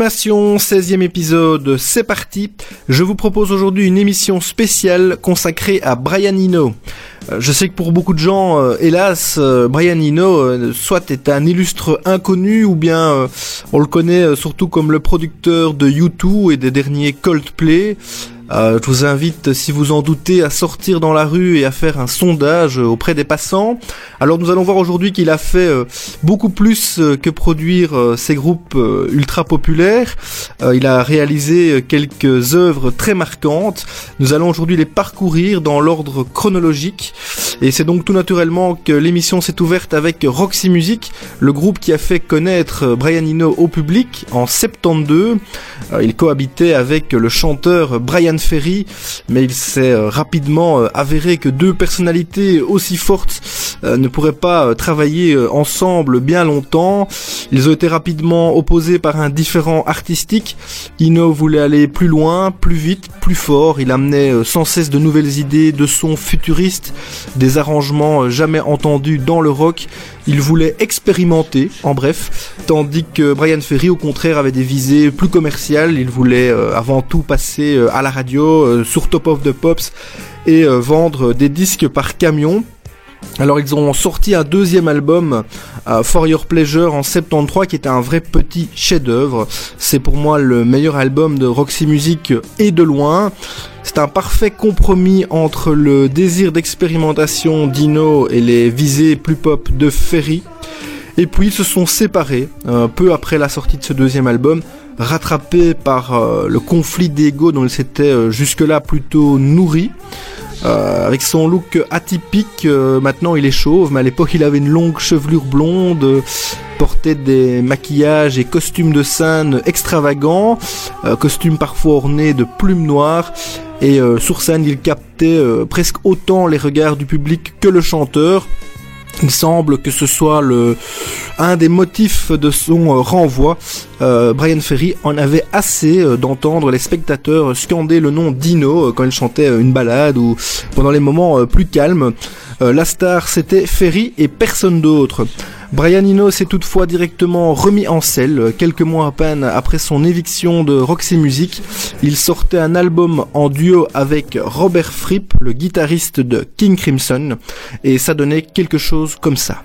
Sublimation, 16e épisode, c'est parti. Je vous propose aujourd'hui une émission spéciale consacrée à Brian Eno. Euh, je sais que pour beaucoup de gens, euh, hélas, euh, Brian Eno soit est un illustre inconnu ou bien on le connaît surtout comme le producteur de U2 et des derniers Coldplay. Euh, je vous invite, si vous en doutez, à sortir dans la rue et à faire un sondage auprès des passants. Alors nous allons voir aujourd'hui qu'il a fait euh, beaucoup plus euh, que produire ces groupes ultra populaires. il a réalisé quelques œuvres très marquantes. Nous allons aujourd'hui les parcourir dans l'ordre chronologique. Et c'est donc tout naturellement que l'émission s'est ouverte avec Roxy Music, le groupe qui a fait connaître Brian Eno au public en 72. il cohabitait avec le chanteur Brian Ferry, mais il s'est euh, rapidement euh, avéré que deux personnalités aussi fortes euh, ne pourraient pas travailler ensemble bien longtemps. Ils ont été rapidement opposés par un différent artistique. Ino voulait aller plus loin, plus vite, plus fort. Il amenait sans cesse de nouvelles idées, de sons futuristes, des arrangements jamais entendus dans le rock. Il voulait expérimenter, en bref, tandis que Brian Ferry, au contraire, avait des visées plus commerciales. Il voulait avant tout passer à la radio euh, sur Top of the Pops et euh, vendre des disques par camion. Alors ils ont sorti un deuxième album, euh, For Your Pleasure, en 73, qui était un vrai petit chef-d'œuvre. C'est pour moi le meilleur album de Roxy Music et de loin. C'est un parfait compromis entre le désir d'expérimentation d'Ino et les visées plus pop de Ferry. Et puis ils se sont séparés peu après la sortie de ce deuxième album rattrapé par euh, le conflit d'ego dont il s'était euh, jusque-là plutôt nourri. Euh, avec son look atypique, maintenant il est chauve, mais à l'époque il avait une longue chevelure blonde, portait des maquillages et costumes de scène extravagants, costumes parfois ornés de plumes noires, et sur scène il captait presque autant les regards du public que le chanteur. Il semble que ce soit le un des motifs de son euh, renvoi. Euh, Brian Ferry en avait assez euh, d'entendre les spectateurs scander le nom Dino quand il chantait une balade ou pendant les moments plus calmes. la star c'était Ferry et personne d'autre. Brian Eno s'est toutefois directement remis en selle. Quelques mois à peine après son éviction de Roxy Music, il sortait un album en duo avec Robert Fripp, le guitariste de King Crimson, et ça donnait quelque chose comme ça.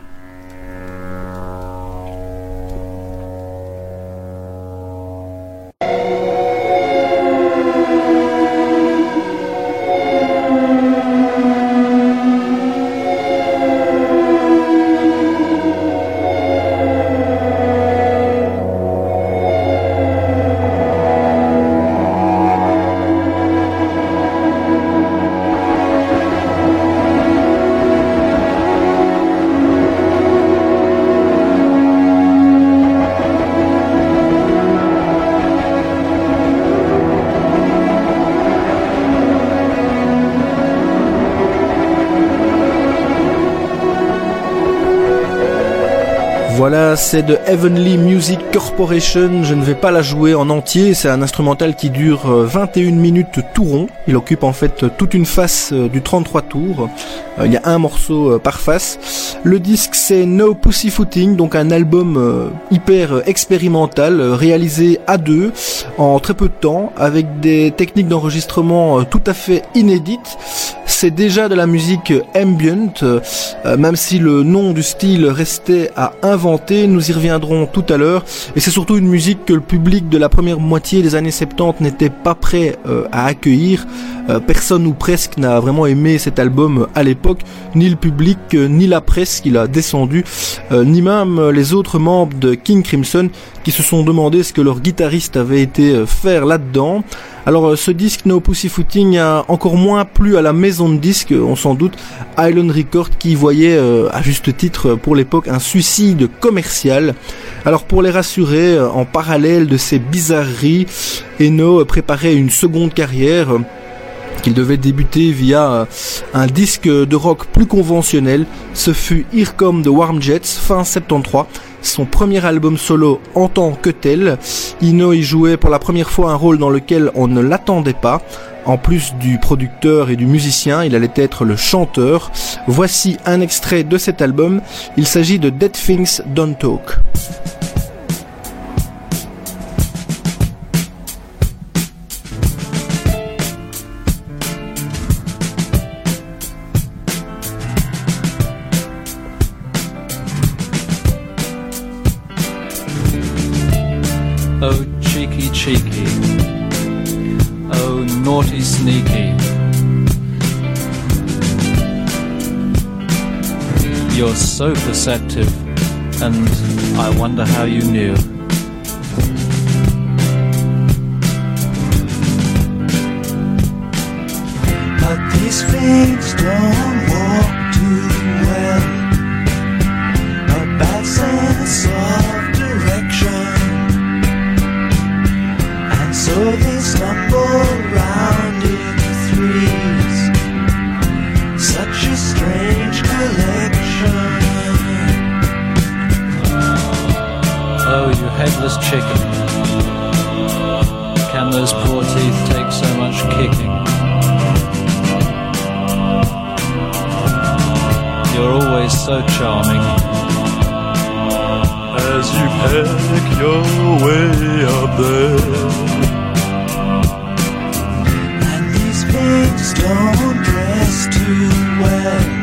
C'est de Heavenly Music Corporation. Je ne vais pas la jouer en entier. C'est un instrumental qui dure 21 euh, minutes tout rond. Il occupe en fait toute une face euh, du 33 tours. Euh, il y a un morceau par face. Le disque c'est No Pussyfooting, donc un album hyper expérimental réalisé à deux en très peu de temps avec des techniques d'enregistrement tout à fait inédites. C'est déjà de la musique ambient, même si le nom du style restait à inventer nous y reviendrons tout à l'heure, et c'est surtout une musique que le public de la première moitié des années 70 n'était pas prêt euh, à accueillir. Euh, personne ou presque n'a vraiment aimé cet album à l'époque, ni le public, euh, ni la presse qui l'a descendu, ni même les autres membres de King Crimson qui se sont demandé ce que leur guitariste avait été faire là-dedans. Alors euh, ce disque No Pussyfooting a encore moins plu à la maison de disques, on s'en doute, Island Record qui voyait euh, à juste titre pour l'époque un suicide commercial. Alors pour les rassurer, euh, en parallèle de ces bizarreries, Eno préparait une seconde carrière qu'il devait débuter via un disque de rock plus conventionnel. Ce fut Here Come the Warm Jets fin 73 son premier album solo en tant que tel. Ino y jouait pour la première fois un rôle dans lequel on ne l'attendait pas. En plus du producteur et du musicien, il allait être le chanteur. Voici un extrait de cet album. Il s'agit de Dead Things Don't Talk. so perceptive, and I wonder how you knew. But these things don't you headless chicken? Can those poor teeth take so much kicking? You're always so charming. As you peck your way up there. And these pigs don't dress too well.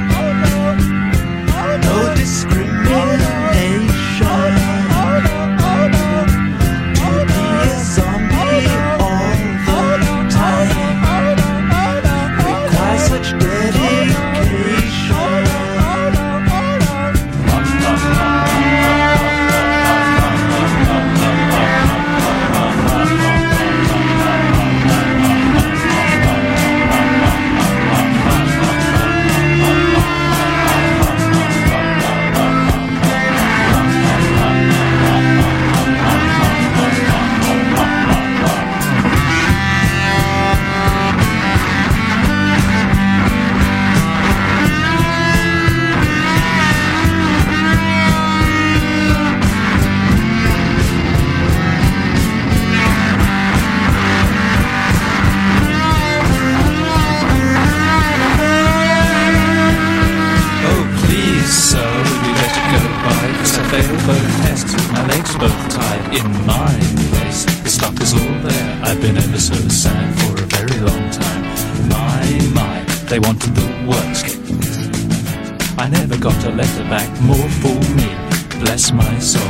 my soul.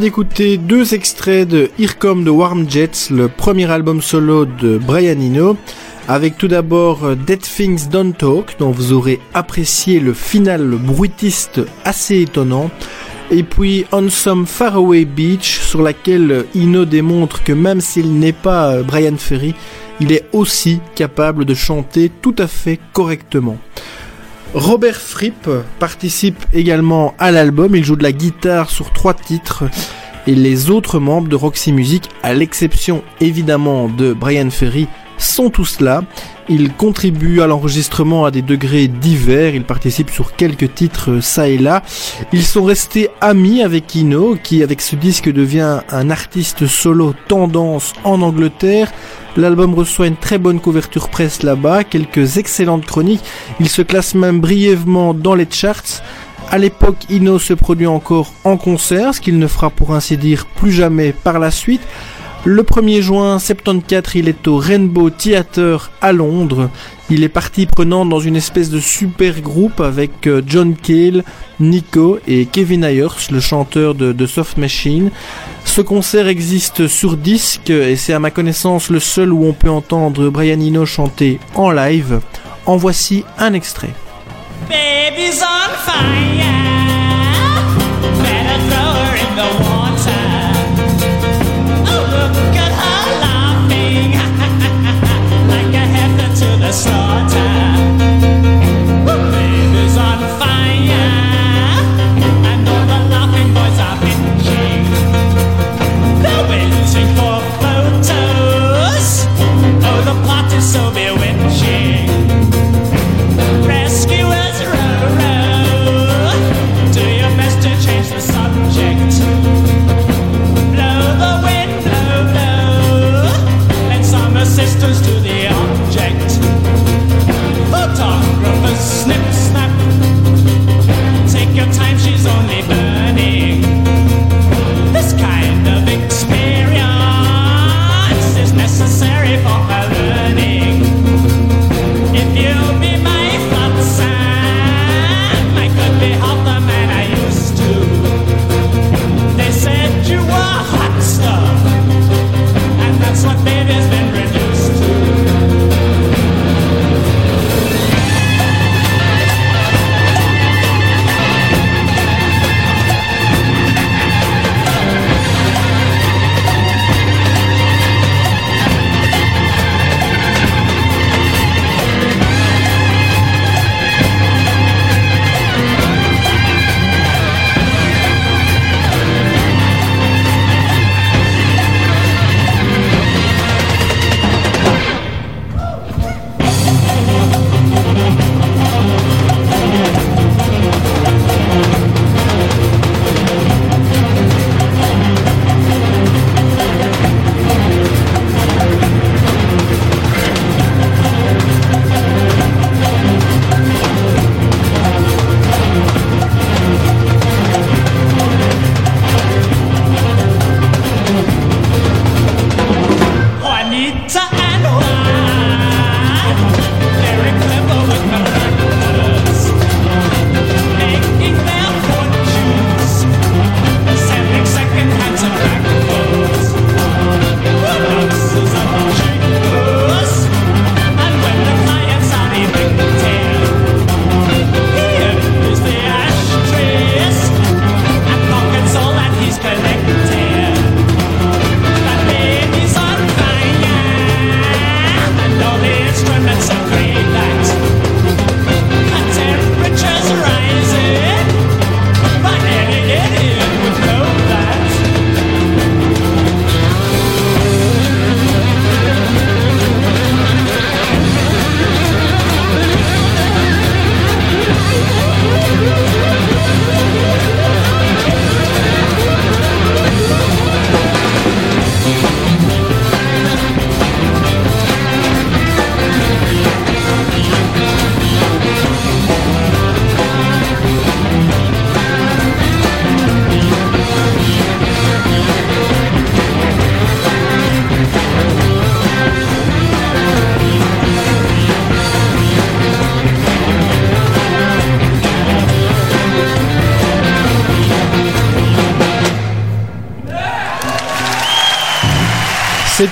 D'écouter deux extraits de Here Come the Warm Jets, le premier album solo de Brian Eno, avec tout d'abord euh, Dead Things Don't Talk, dont vous aurez apprécié le final bruitiste assez étonnant, et puis On Some Faraway Beach, sur laquelle Eno démontre que même s'il n'est pas euh, Brian Ferry, il est aussi capable de chanter tout à fait correctement. Robert Fripp participe également à l'album, il joue de la guitare sur trois titres et les autres membres de Roxy Music, à l'exception évidemment de Brian Ferry, sont tous là. Il contribue à l'enregistrement à des degrés divers, il participe sur quelques titres ça et là. Ils sont restés amis avec Ino, qui avec ce disque devient un artiste solo tendance en Angleterre. L'album reçoit une très bonne couverture presse là-bas, quelques excellentes chroniques. Il se classe même brièvement dans les charts. À l'époque, Ino se produit encore en concert, ce qu'il ne fera pour ainsi dire plus jamais par la suite. Le 1er juin 74, il est au Rainbow Theatre à Londres. Il est partie prenante dans une espèce de super groupe avec euh, John Cale, Nico et Kevin Ayers, le chanteur de, de Soft Machine. Ce concert existe sur disque et c'est à ma connaissance le seul où on peut entendre Brian Eno chanter en live. En voici un extrait. Baby's on fire.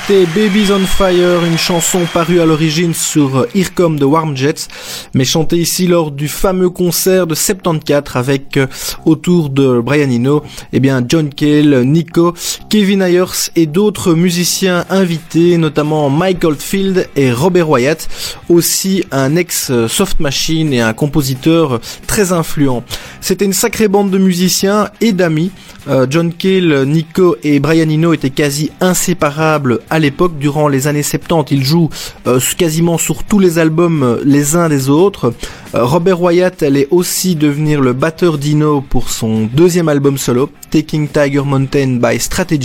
C'était Babies on Fire, une chanson parue à l'origine sur Here Come the Warm Jets, mais chantée ici lors du fameux concert de 74 avec euh, autour de Brian Eno, eh bien John Cale, Nico, Kevin Ayers et d'autres musiciens invités, notamment Mike Oldfield et Robert Wyatt, aussi un ex Soft Machine et un compositeur très influent. C'était une sacrée bande de musiciens et d'amis. Euh, John Cale, Nico et Brian Eno étaient quasi inséparables à l'époque. Durant les années 70, ils jouent euh, quasiment sur tous les albums euh, les uns des autres. Robert Wyatt allait aussi devenir le batteur d'Ino pour son deuxième album solo, Taking Tiger Mountain by Strategy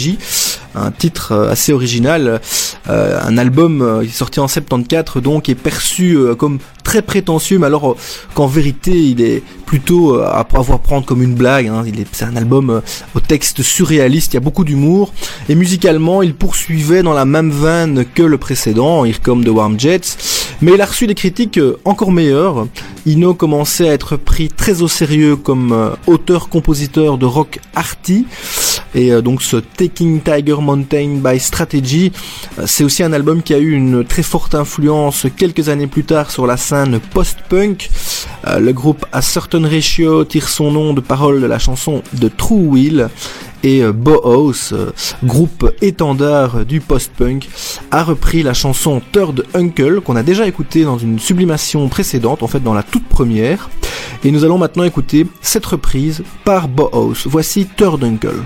un titre assez original, un album sorti en 74 donc est perçu comme très prétentieux, mais alors qu'en vérité il est plutôt à avoir prendre comme une blague. Hein. C'est un album au texte surréaliste, il y a beaucoup d'humour et musicalement il poursuivait dans la même veine que le précédent, Here Come the Warm Jets, mais il a reçu des critiques encore meilleures. Ino commençait à être pris très au sérieux comme auteur-compositeur de rock arty et donc ce Taking Tiger Mountain by Strategy, c'est aussi un album qui a eu une très forte influence quelques années plus tard sur la scène post-punk. Le groupe A Certain Ratio tire son nom de paroles de la chanson de True Will et Bauhaus, groupe étendard du post-punk, a repris la chanson Third Uncle qu'on a déjà écouté dans une sublimation précédente, en fait dans la toute première. Et nous allons maintenant écouter cette reprise par Bauhaus. Voici Third Uncle.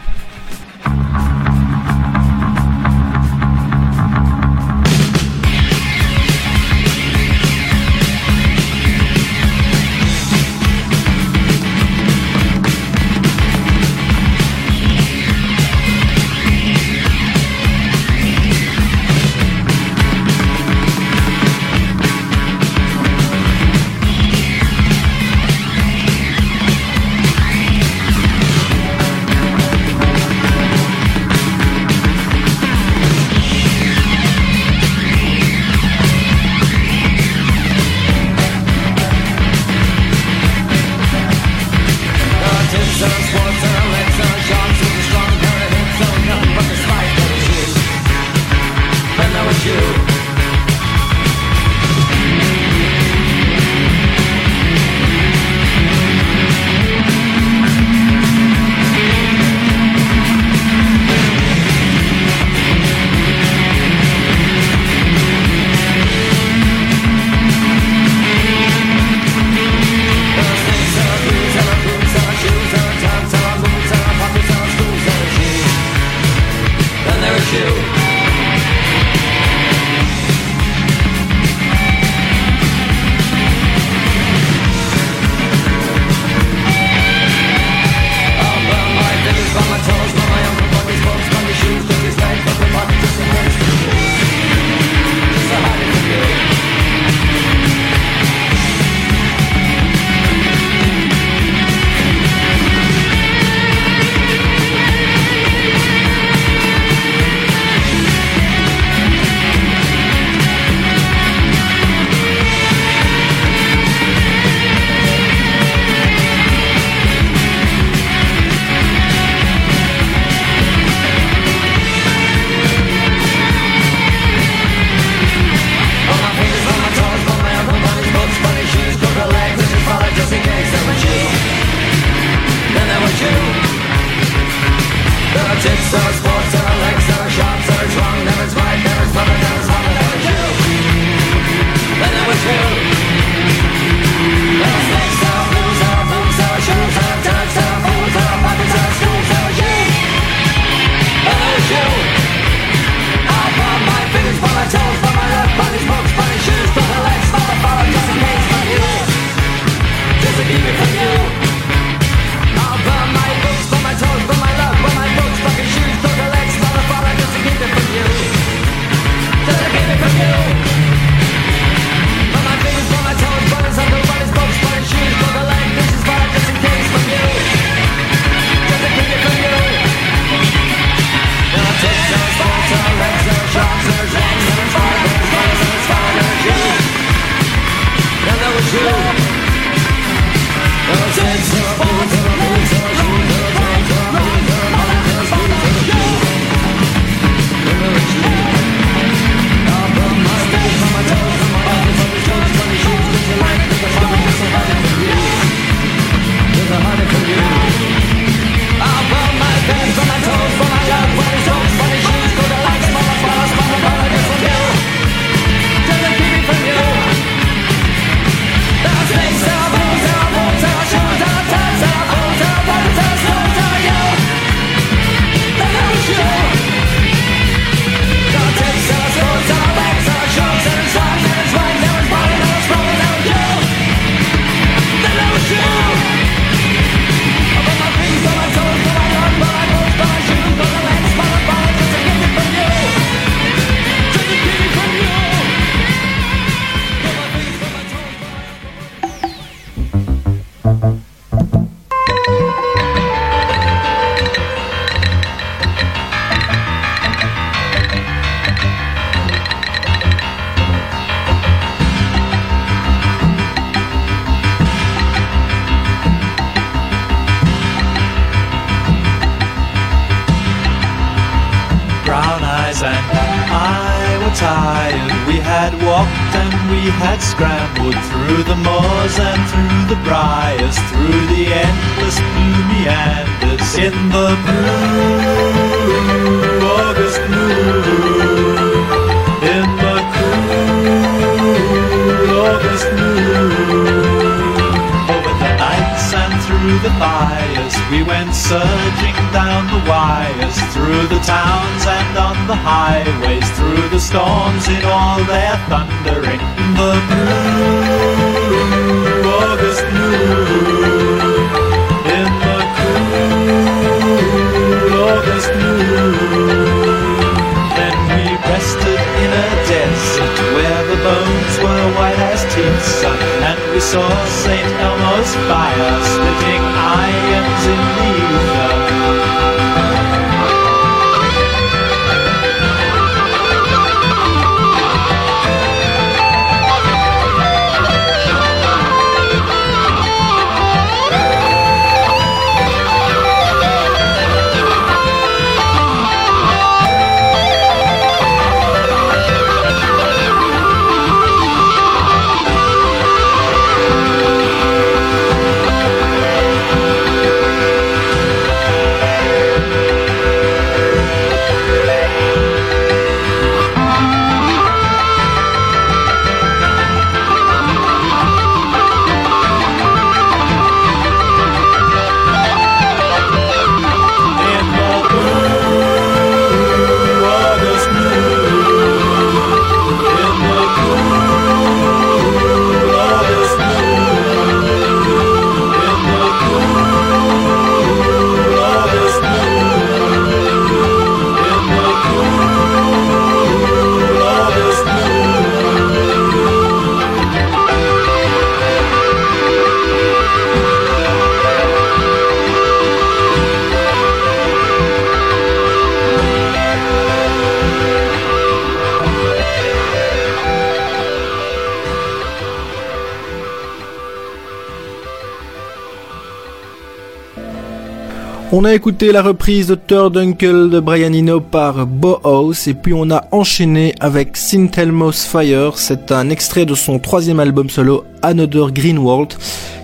On a écouté la reprise de Third Uncle de Brian Eno par Bauhaus et puis on a enchaîné avec Sintelmos Fire. C'est un extrait de son troisième album solo Another Green World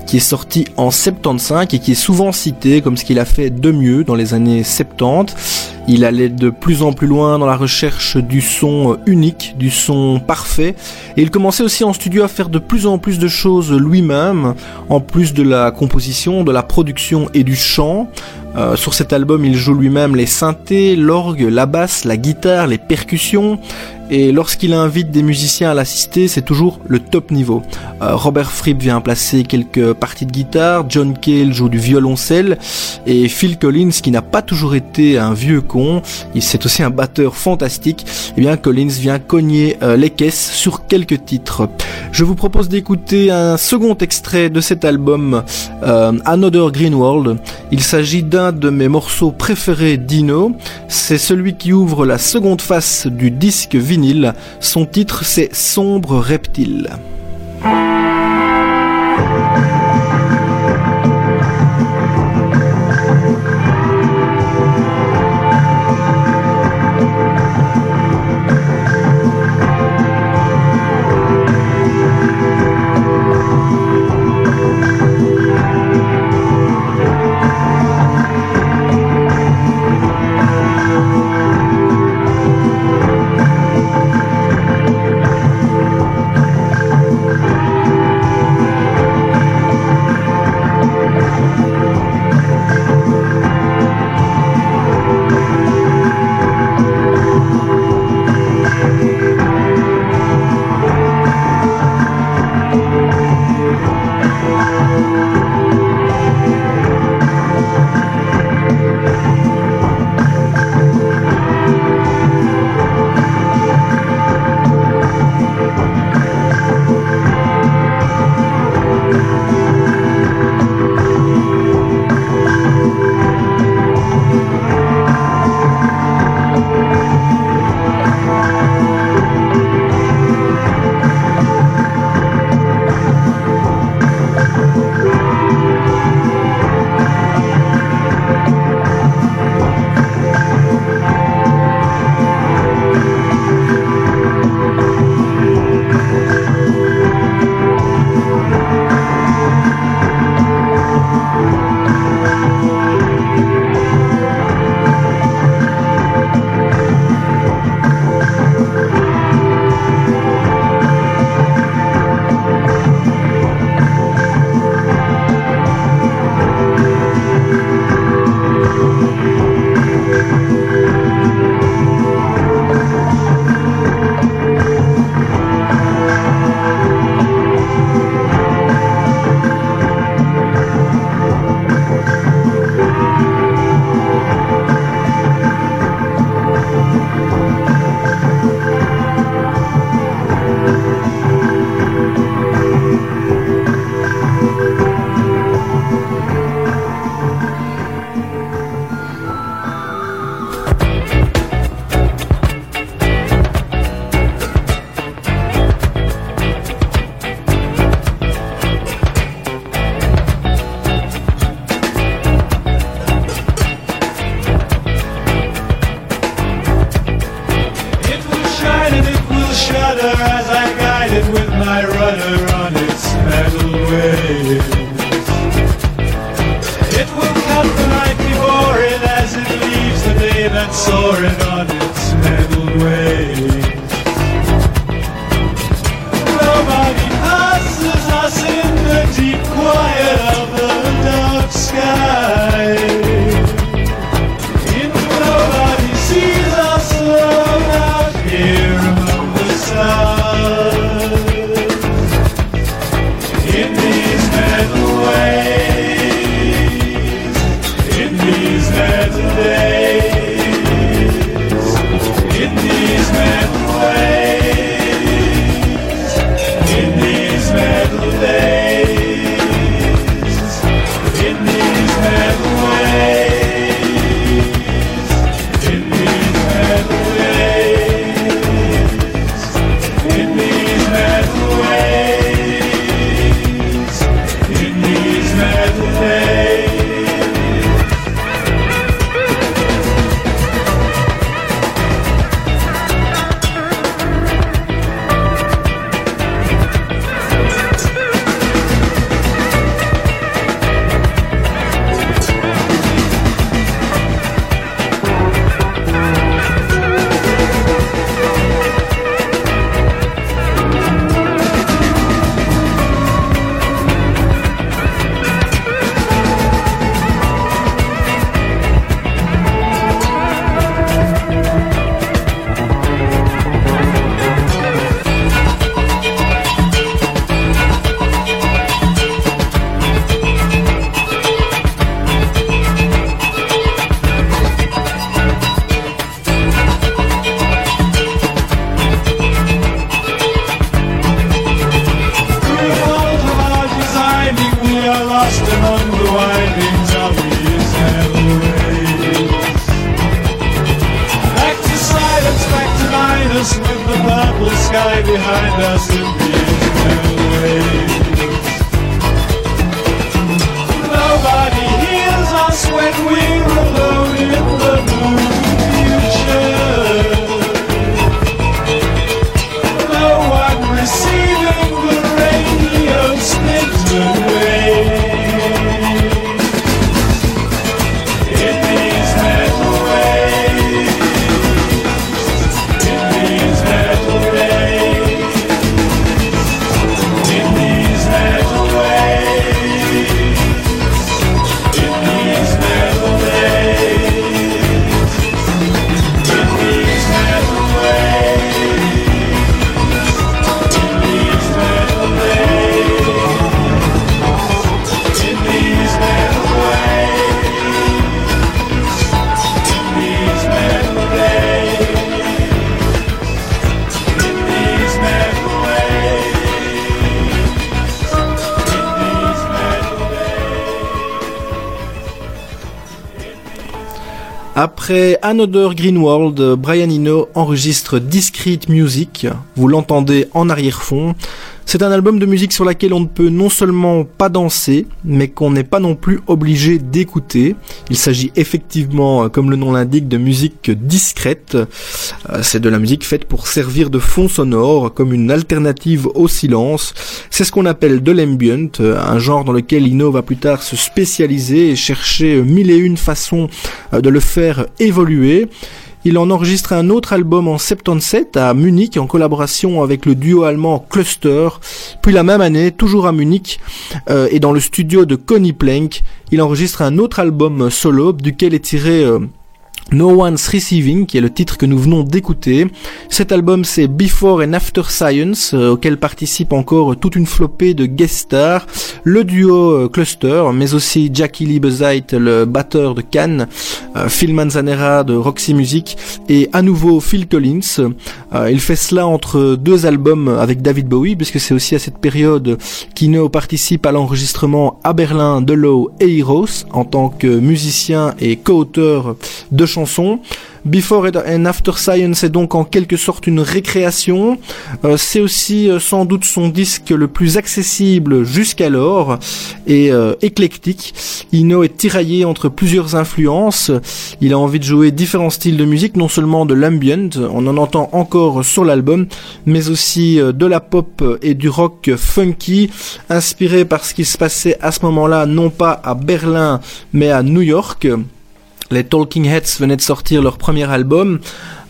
qui est sorti en 75 et qui est souvent cité comme ce qu'il a fait de mieux dans les années 70. Il allait de plus en plus loin dans la recherche du son unique, du son parfait. Et il commençait aussi en studio à faire de plus en plus de choses lui-même, en plus de la composition, de la production et du chant. Euh, sur cet album, il joue lui-même les synthés, l'orgue, la basse, la guitare, les percussions. Et lorsqu'il invite des musiciens à l'assister, c'est toujours le top niveau. Euh, Robert Fripp vient placer quelques parties de guitare, John Cale joue du violoncelle, et Phil Collins, qui n'a pas toujours été un vieux con, c'est aussi un batteur fantastique, et bien Collins vient cogner euh, les caisses sur quelques titres. Je vous propose d'écouter un second extrait de cet album, euh, Another Green World. Il s'agit d'un de mes morceaux préférés d'Ino. C'est celui qui ouvre la seconde face du disque Son titre c'est Sombre Reptile. Après Another Green World, Brian Eno enregistre Discreet Music. Vous l'entendez en arrière-fond. C'est un album de musique sur laquelle on ne peut non seulement pas danser, mais qu'on n'est pas non plus obligé d'écouter. Il s'agit effectivement, euh, comme le nom l'indique, de musique discrète. Euh, C'est de la musique faite pour servir de fond sonore, comme une alternative au silence. C'est ce qu'on appelle de l'ambient, euh, un genre dans lequel Ino va plus tard se spécialiser et chercher mille et une façons de le faire évoluer. Il en enregistre un autre album en 77 à Munich en collaboration avec le duo allemand Cluster. Puis la même année, toujours à Munich euh, et dans le studio de Connie Plank, il enregistre un autre album solo duquel est tiré euh, No One's Receiving, qui est le titre que nous venons d'écouter. Cet album, c'est Before and After Science, euh, auquel participe encore toute une flopée de guest stars, le duo euh, Cluster, mais aussi Jackie Lee Bezait, le batteur de Cannes, euh, Phil Manzanera de Roxy Music, et à nouveau Phil Collins. Il fait cela entre deux albums avec David Bowie, puisque c'est aussi à cette période qu'Ino participe à l'enregistrement à Berlin de Low et Heroes, en tant que musicien et co-auteur de chansons. Before and After Science est donc en quelque sorte une récréation. Euh, c'est aussi euh, sans doute son disque le plus accessible jusqu'alors et euh, éclectique. Ino est tiraillé entre plusieurs influences. Il a envie de jouer différents styles de musique, non seulement de l'ambient, on en entend encore sur l'album, mais aussi de la pop et du rock funky, inspiré par ce qui se passait à ce moment-là, non pas à Berlin, mais à New York. Les Talking Heads venaient de sortir leur premier album.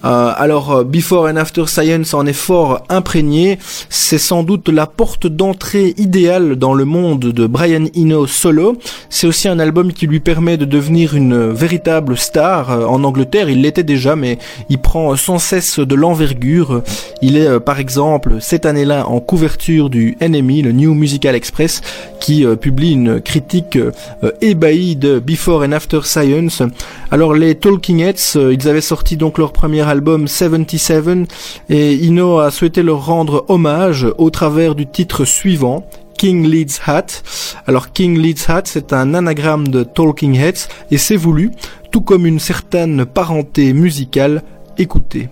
Euh, alors, euh, Before and After Science en est fort imprégné. C'est sans doute la porte d'entrée idéale dans le monde de Brian Eno solo. C'est aussi un album qui lui permet de devenir une véritable star euh, en Angleterre. Il l'était déjà, mais il prend sans cesse de l'envergure. Il est, euh, par exemple, cette année-là en couverture du NME, le New Musical Express, qui euh, publie une critique euh, ébahie de Before and After Science. Alors, les Talking Heads, ils avaient sorti donc leur premier album 77 et Ino a souhaité leur rendre hommage au travers du titre suivant. King Leeds Hat. Alors King Leeds Hat, c'est un anagramme de Talking Heads et c'est voulu, tout comme une certaine parenté musicale. Écoutez.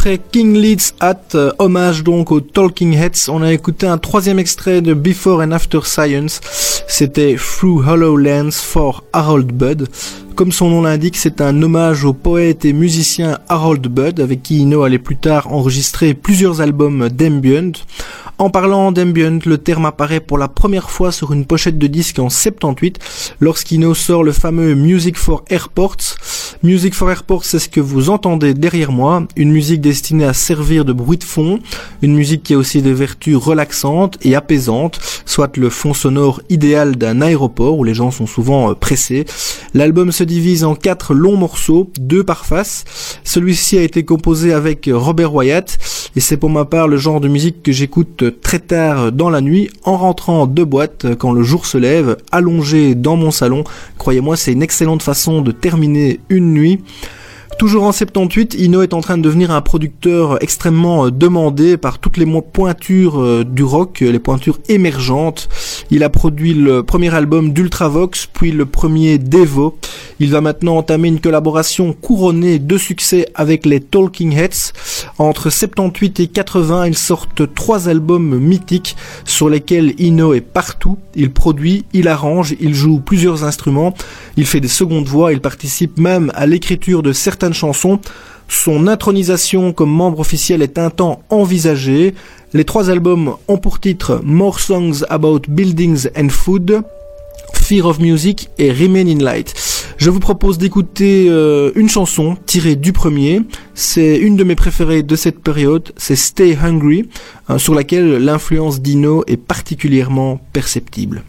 Après King Leeds Hat, euh, hommage donc aux Talking Heads, on a écouté un troisième extrait de Before and After Science. C'était Through Hollow Lands for Harold Budd. Comme son nom l'indique, c'est un hommage au poète et musicien Harold Budd, avec qui Ino allait plus tard enregistrer plusieurs albums d'ambient. En parlant d'ambient, le terme apparaît pour la première fois sur une pochette de disque en 78, lorsqu'Ino sort le fameux Music for Airports. Music for Airports, c'est ce que vous entendez derrière moi, une musique destinée à servir de bruit de fond, une musique qui a aussi des vertus relaxantes et apaisantes, soit le fond sonore idéal d'un aéroport où les gens sont souvent euh, pressés. L'album se divise en quatre longs morceaux, deux par face. Celui-ci a été composé avec Robert Wyatt et c'est pour ma part le genre de musique que j'écoute très tard dans la nuit en rentrant de boîte quand le jour se lève, allongé dans mon salon. Croyez-moi, c'est une excellente façon de terminer une nuit. Toujours en 78, Ino est en train de devenir un producteur extrêmement euh, demandé par toutes les pointures euh, du rock, euh, les pointures émergentes. Il a produit le premier album d'Ultravox, puis le premier Devo. Il va maintenant entamer une collaboration couronnée de succès avec les Talking Heads. Entre 78 et 80, ils sortent trois albums mythiques sur lesquels Ino est partout. Il produit, il arrange, il joue plusieurs instruments, il fait des secondes voix, il participe même à l'écriture de chansons. Son intronisation comme membre officiel est un temps envisagé. Les trois albums ont pour titre More Songs About Buildings and Food, Fear of Music et Remain in Light. Je vous propose d'écouter euh, une chanson tirée du premier. C'est une de mes préférées de cette période. C'est Stay Hungry, hein, sur laquelle l'influence d'Ino est particulièrement perceptible.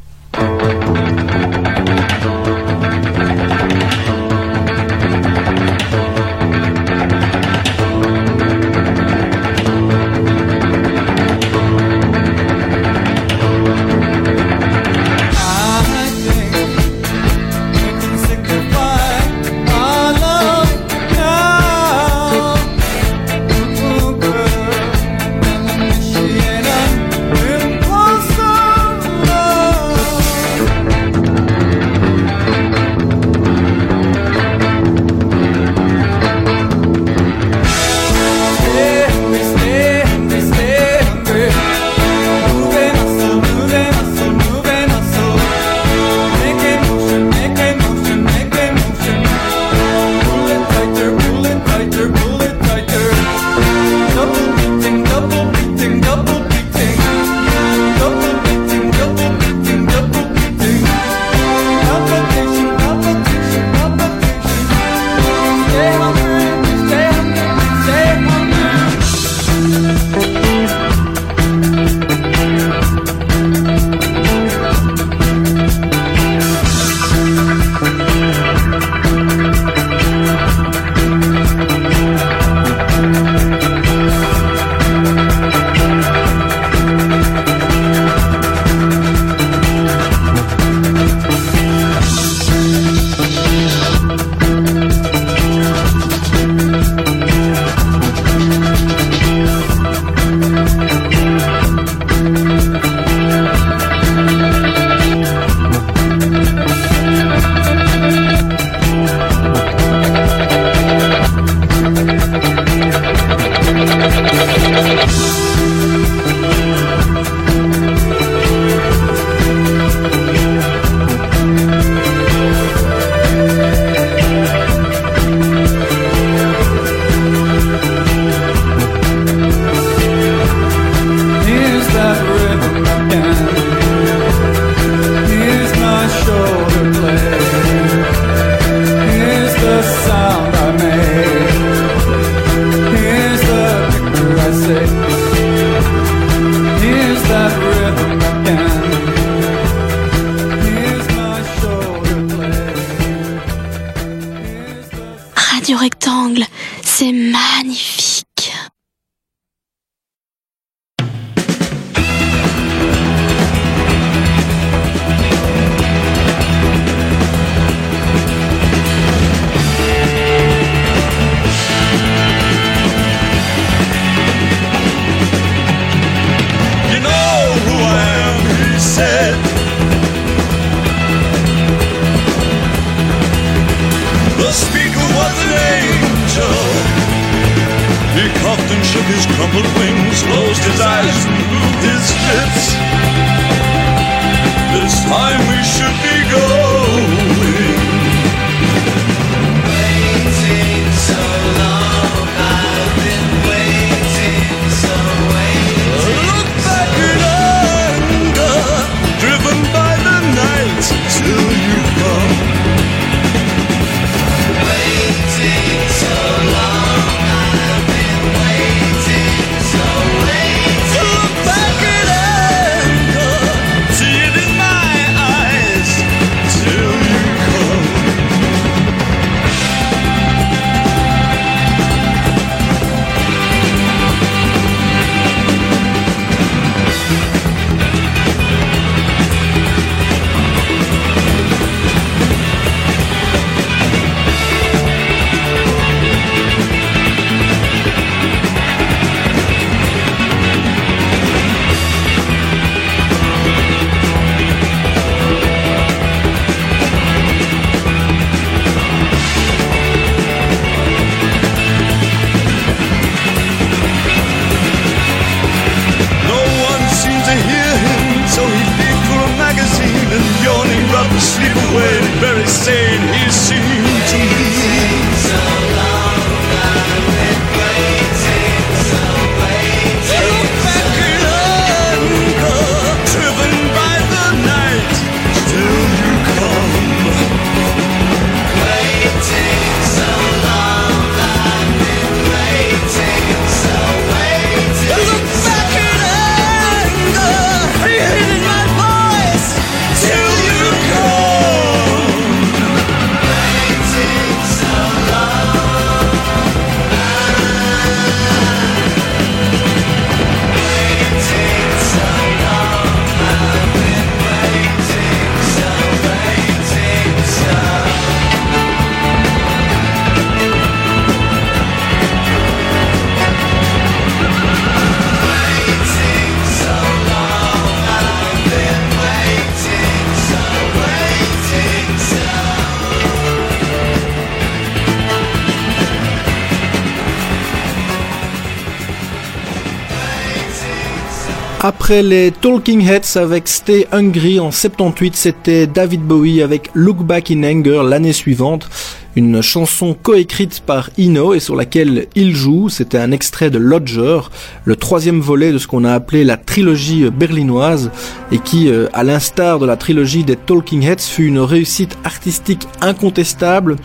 Après les Talking Heads avec Stay Hungry en 78, c'était David Bowie avec Look Back in Anger l'année suivante. Une chanson coécrite par Eno et sur laquelle il joue. C'était un extrait de Lodger, le troisième volet de ce qu'on a appelé la trilogie berlinoise et qui, euh, à l'instar de la trilogie des Talking Heads, fut une réussite artistique incontestable.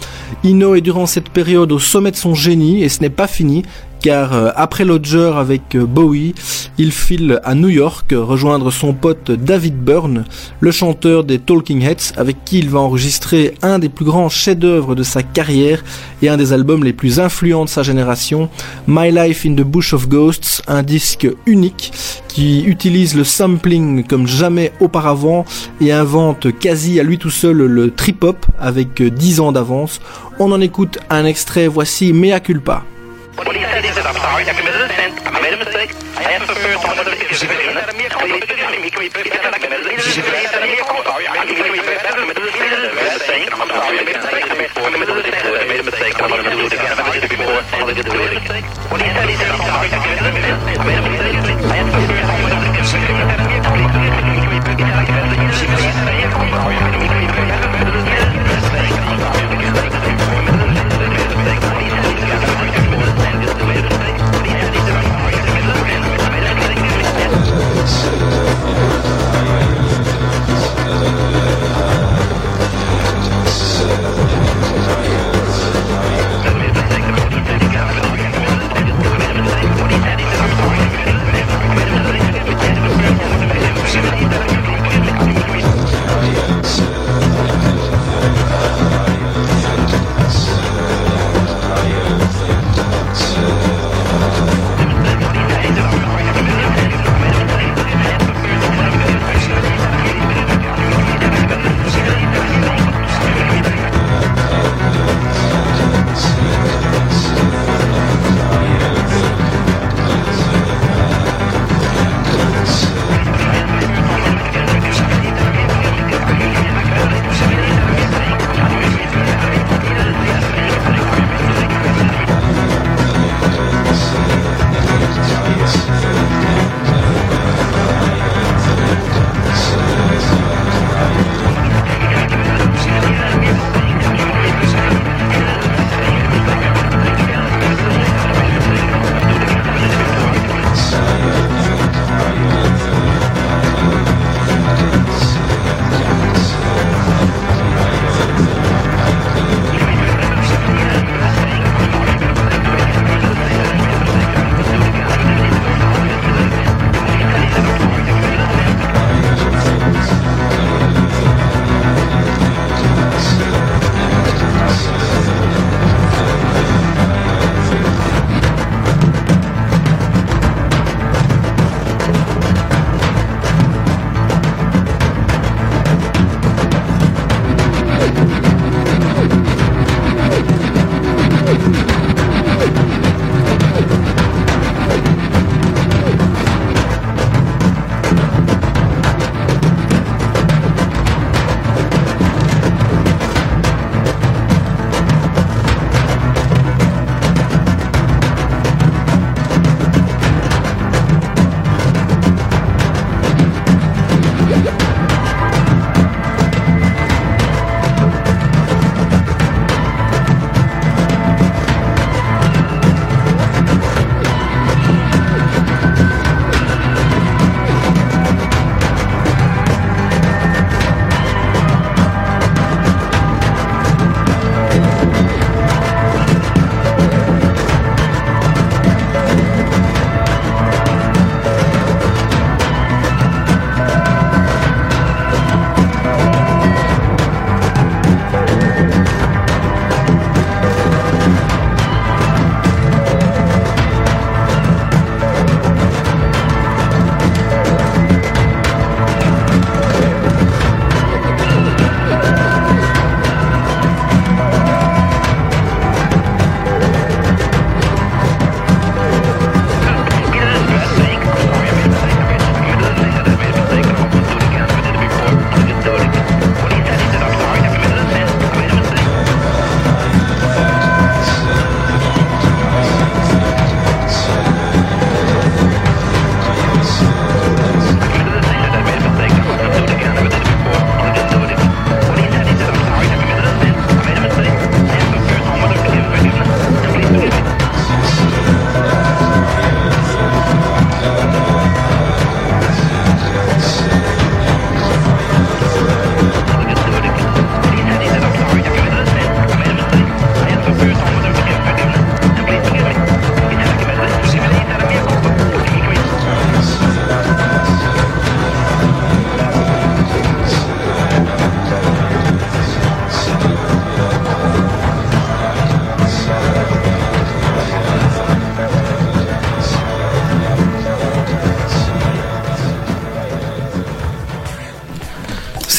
Eno est durant cette période au sommet de son génie et ce n'est pas fini car euh, après Lodger avec euh, Bowie, il file à New York euh, rejoindre son pote David Byrne, le chanteur des Talking Heads, avec qui il va enregistrer un des plus grands chefs-d'œuvre de sa carrière et un des albums les plus influents de sa génération, My Life in the Bush of Ghosts, un disque unique qui utilise le sampling comme jamais auparavant et invente quasi à lui tout seul le trip-hop avec euh, 10 ans d'avance. On en écoute un extrait, voici Mea Culpa. What he said is that I'm sorry, I committed a sin, I made a mistake, I asked for someone to forgive me. I committed a mistake, I I'm sorry, I committed a mistake, I a sorry, I made a mistake, I made I'm not do not gonna do it do again. What he said is I'm sorry, I made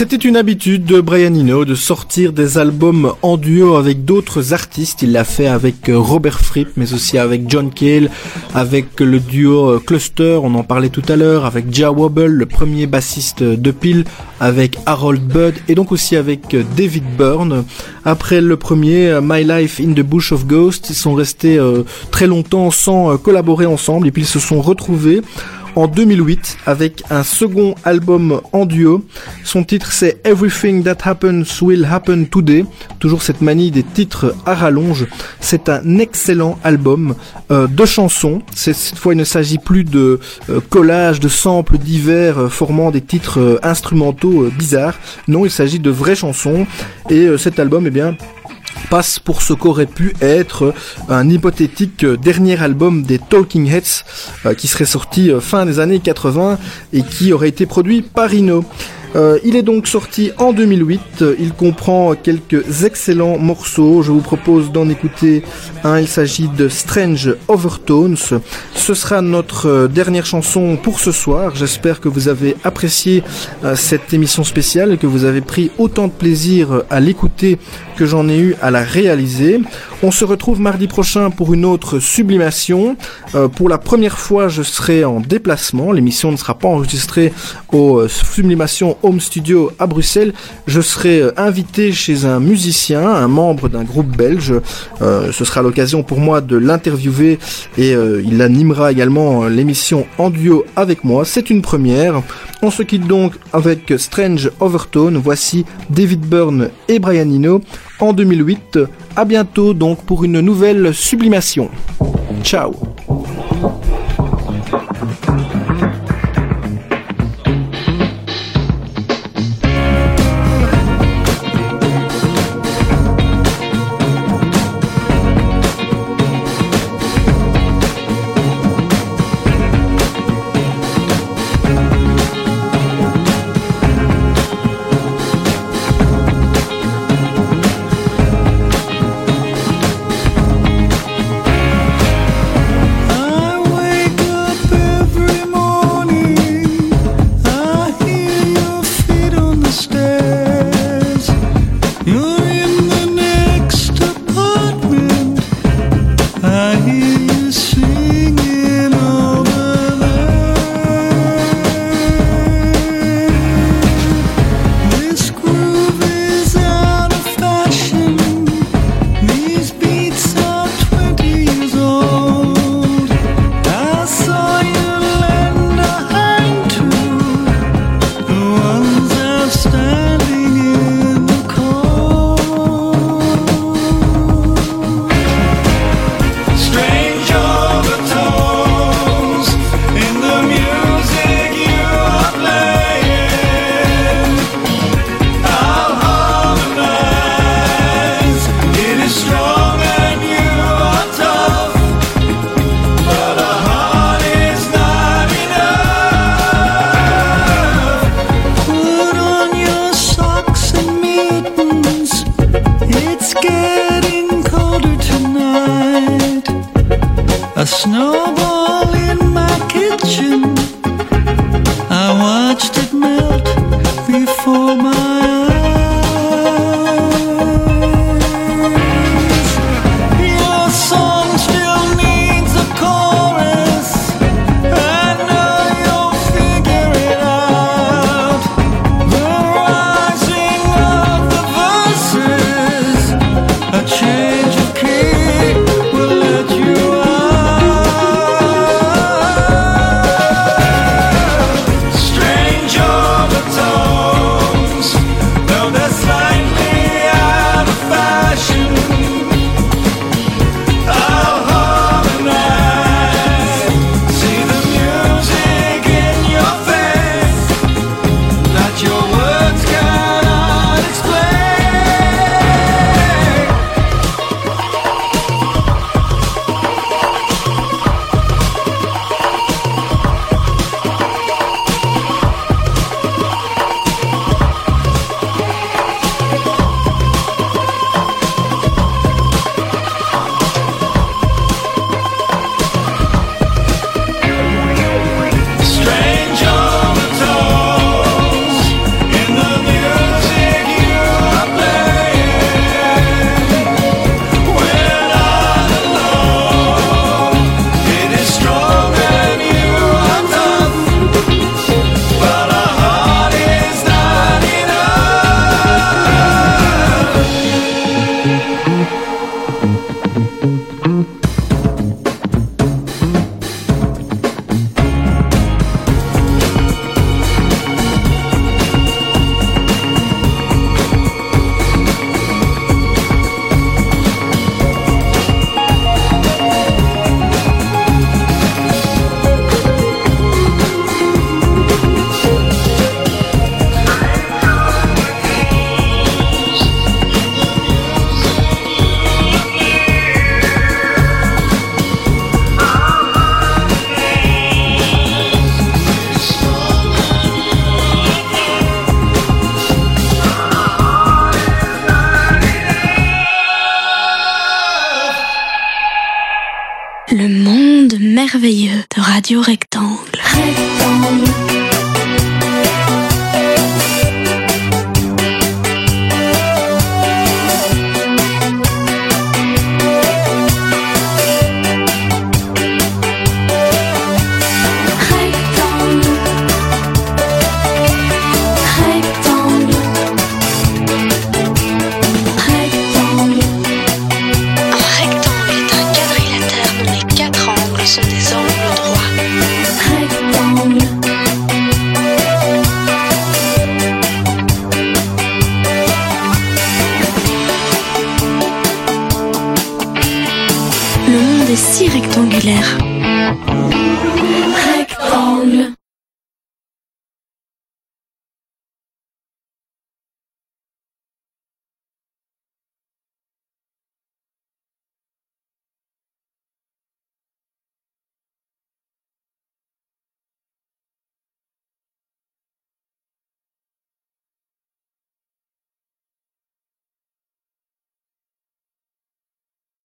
C'était une habitude de Brian Eno de sortir des albums en duo avec d'autres artistes. Il l'a fait avec Robert Fripp, mais aussi avec John Cale, avec le duo Cluster, on en parlait tout à l'heure, avec Jah Wobble, le premier bassiste de Peel, avec Harold Budd et donc aussi avec David Byrne. Après le premier, My Life in the Bush of Ghosts, ils sont restés euh, très longtemps sans euh, collaborer ensemble et puis ils se sont retrouvés en 2008 avec un second album en duo. Son titre c'est Everything That Happens Will Happen Today. Toujours cette manie des titres à rallonge. C'est un excellent album euh, de chansons. Cette fois il ne s'agit plus de euh, collages de samples divers euh, formant des titres instrumentaux bizarres. Non, il s'agit de vraies chansons. Et cet album, eh bien, passe pour ce qu'aurait pu être un hypothétique dernier album des Talking Heads euh, qui serait sorti euh, fin des années 80 et qui aurait été produit par Ino. Euh, il est donc sorti en 2008, Euh, il comprend quelques excellents morceaux, je vous propose d'en écouter un, il s'agit de Strange Overtones, ce sera notre euh, dernière chanson pour ce soir, j'espère que vous avez apprécié euh, cette émission spéciale et que vous avez pris autant de plaisir à l'écouter que j'en ai eu à la réaliser. On se retrouve mardi prochain pour une autre sublimation. Pour la première fois, je serai en déplacement. L'émission ne sera pas enregistrée au euh, Home Studio à Bruxelles. Je serai euh, invité chez un musicien, un membre d'un groupe belge. Euh, ce sera l'occasion pour moi de l'interviewer et euh, il animera également l'émission en duo avec moi. C'est une première. On se quitte donc avec Strange Overtone. Voici David Byrne et Brian Eno en 2008. À bientôt donc pour une nouvelle sublimation. Ciao.